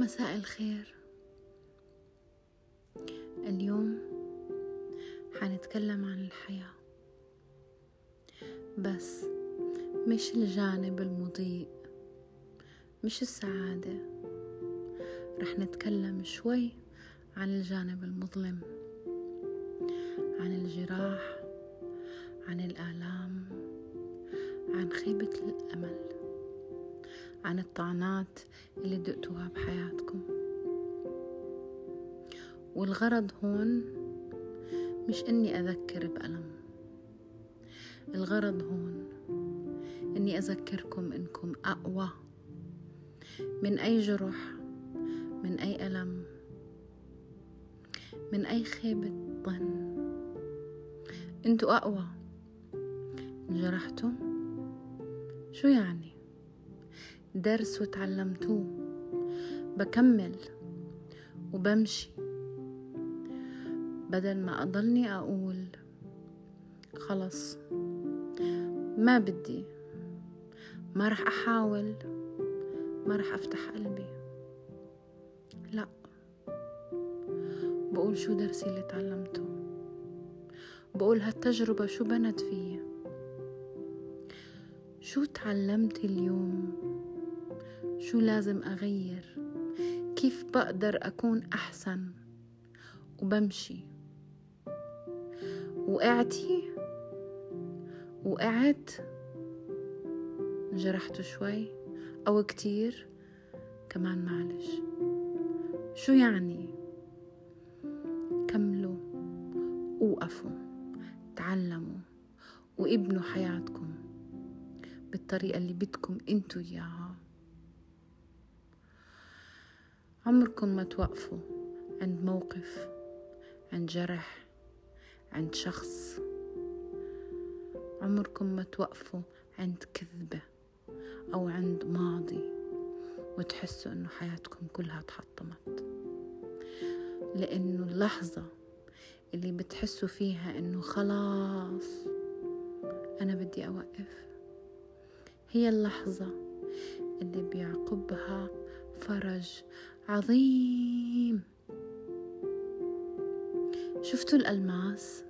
مساء الخير. اليوم حنتكلم عن الحياة. بس مش الجانب المضيء مش السعادة. رح نتكلم شوي عن الجانب المظلم عن الجراح عن الآلام عن خيبة الأمل. عن الطعنات اللي دقتوها بحياتكم. والغرض هون مش إني أذكر بألم. الغرض هون إني أذكركم إنكم أقوى. من أي جرح من أي ألم من أي خيبة ظن. إنتوا أقوى. انجرحتوا شو يعني؟ درس وتعلمتوه. بكمل وبمشي بدل ما أضلني أقول خلص ما بدي ما رح أحاول ما رح أفتح قلبي. لا بقول شو درسي اللي تعلمته. بقول هالتجربة شو بنت فيي؟ شو تعلمت اليوم؟ شو لازم أغير؟ كيف بقدر أكون أحسن؟ وبمشي. وقعتي؟ وقعت؟ جرحت شوي. أو كتير؟ كمان معلش. شو يعني؟ كملوا. وقفوا تعلموا. وابنوا حياتكم بالطريقة اللي بدكم انتو إياها. عمركم ما توقفوا عند موقف عند جرح عند شخص. عمركم ما توقفوا عند كذبة أو عند ماضي وتحسوا إنه حياتكم كلها تحطمت. لأنه اللحظة اللي بتحسوا فيها إنه خلاص أنا بدي أوقف هي اللحظة اللي بيعقبها فرج عظيم. شفتوا الألماس؟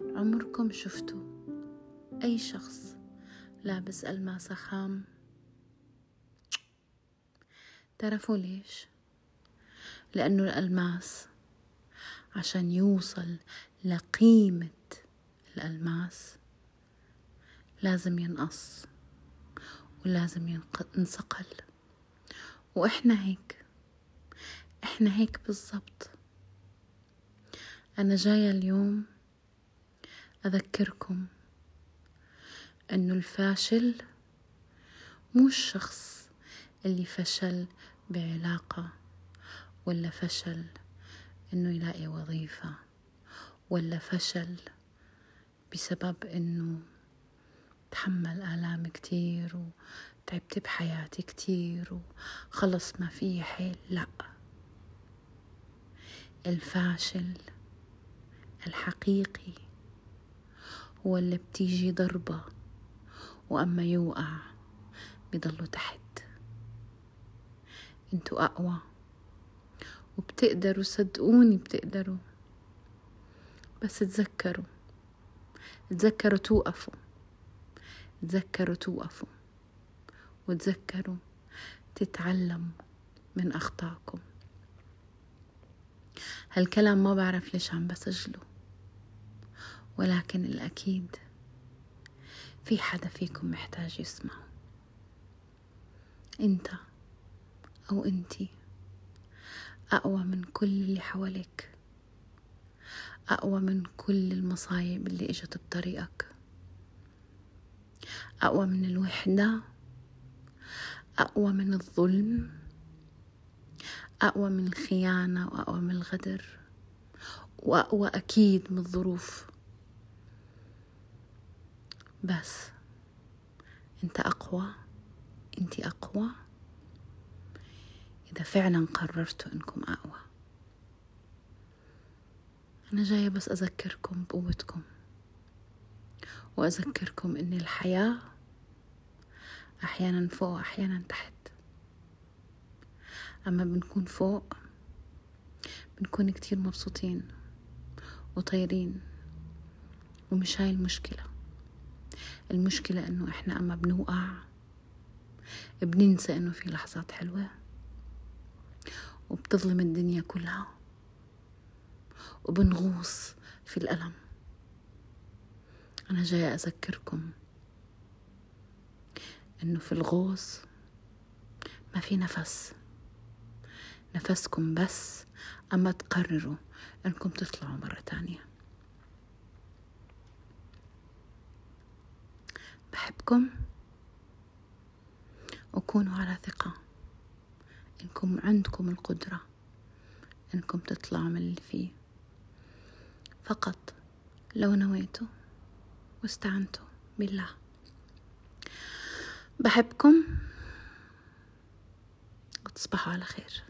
عمركم شفتوا أي شخص لابس ألماسة خام؟ تعرفوا ليش؟ لأنه الألماس عشان يوصل لقيمة الألماس لازم ينقص ولازم ينصقل. وإحنا هيك. إحنا هيك بالضبط. أنا جاية اليوم أذكركم أنه الفاشل مو الشخص اللي فشل بعلاقة ولا فشل أنه يلاقي وظيفة ولا فشل بسبب أنه تحمل آلام كتير وتعبت بحياتي كتير وخلص ما في حيل لأ. الفاشل الحقيقي هو اللي بتيجي ضربة وأما يوقع بضلوا تحت. أنتوا أقوى وبتقدروا صدقوني بتقدروا. بس تذكروا تذكروا توقفوا. تذكروا توقفوا وتذكروا تتعلموا من أخطائكم. هالكلام ما بعرف ليش عم بسجله ولكن الأكيد في حدا فيكم محتاج يسمعه. أنت أو أنتي أقوى من كل اللي حواليك أقوى من كل المصايب اللي إجت بطريقك. أقوى من الوحدة أقوى من الظلم أقوى من الخيانة وأقوى من الغدر وأقوى أكيد من الظروف. بس أنت أقوى أنت أقوى. إذا فعلا قررتوا أنكم أقوى. أنا جاية بس أذكركم بقوتكم. وأذكركم أن الحياة أحيانا فوق وأحيانا تحت. أما بنكون فوق بنكون كتير مبسوطين وطايرين ومش هاي المشكلة. المشكلة إنه إحنا أما بنوقع بننسى إنه في لحظات حلوة وبتظلم الدنيا كلها وبنغوص في الألم. أنا جاية أذكركم إنه في الغوص ما في نفس. نفسكم بس أما تقرروا إنكم تطلعوا مرة تانية. بحبكم وكونوا على ثقة إنكم عندكم القدرة إنكم تطلعوا من اللي فيه. فقط لو نويتوا واستعنتوا بالله. بحبكم. وتصبحوا على خير.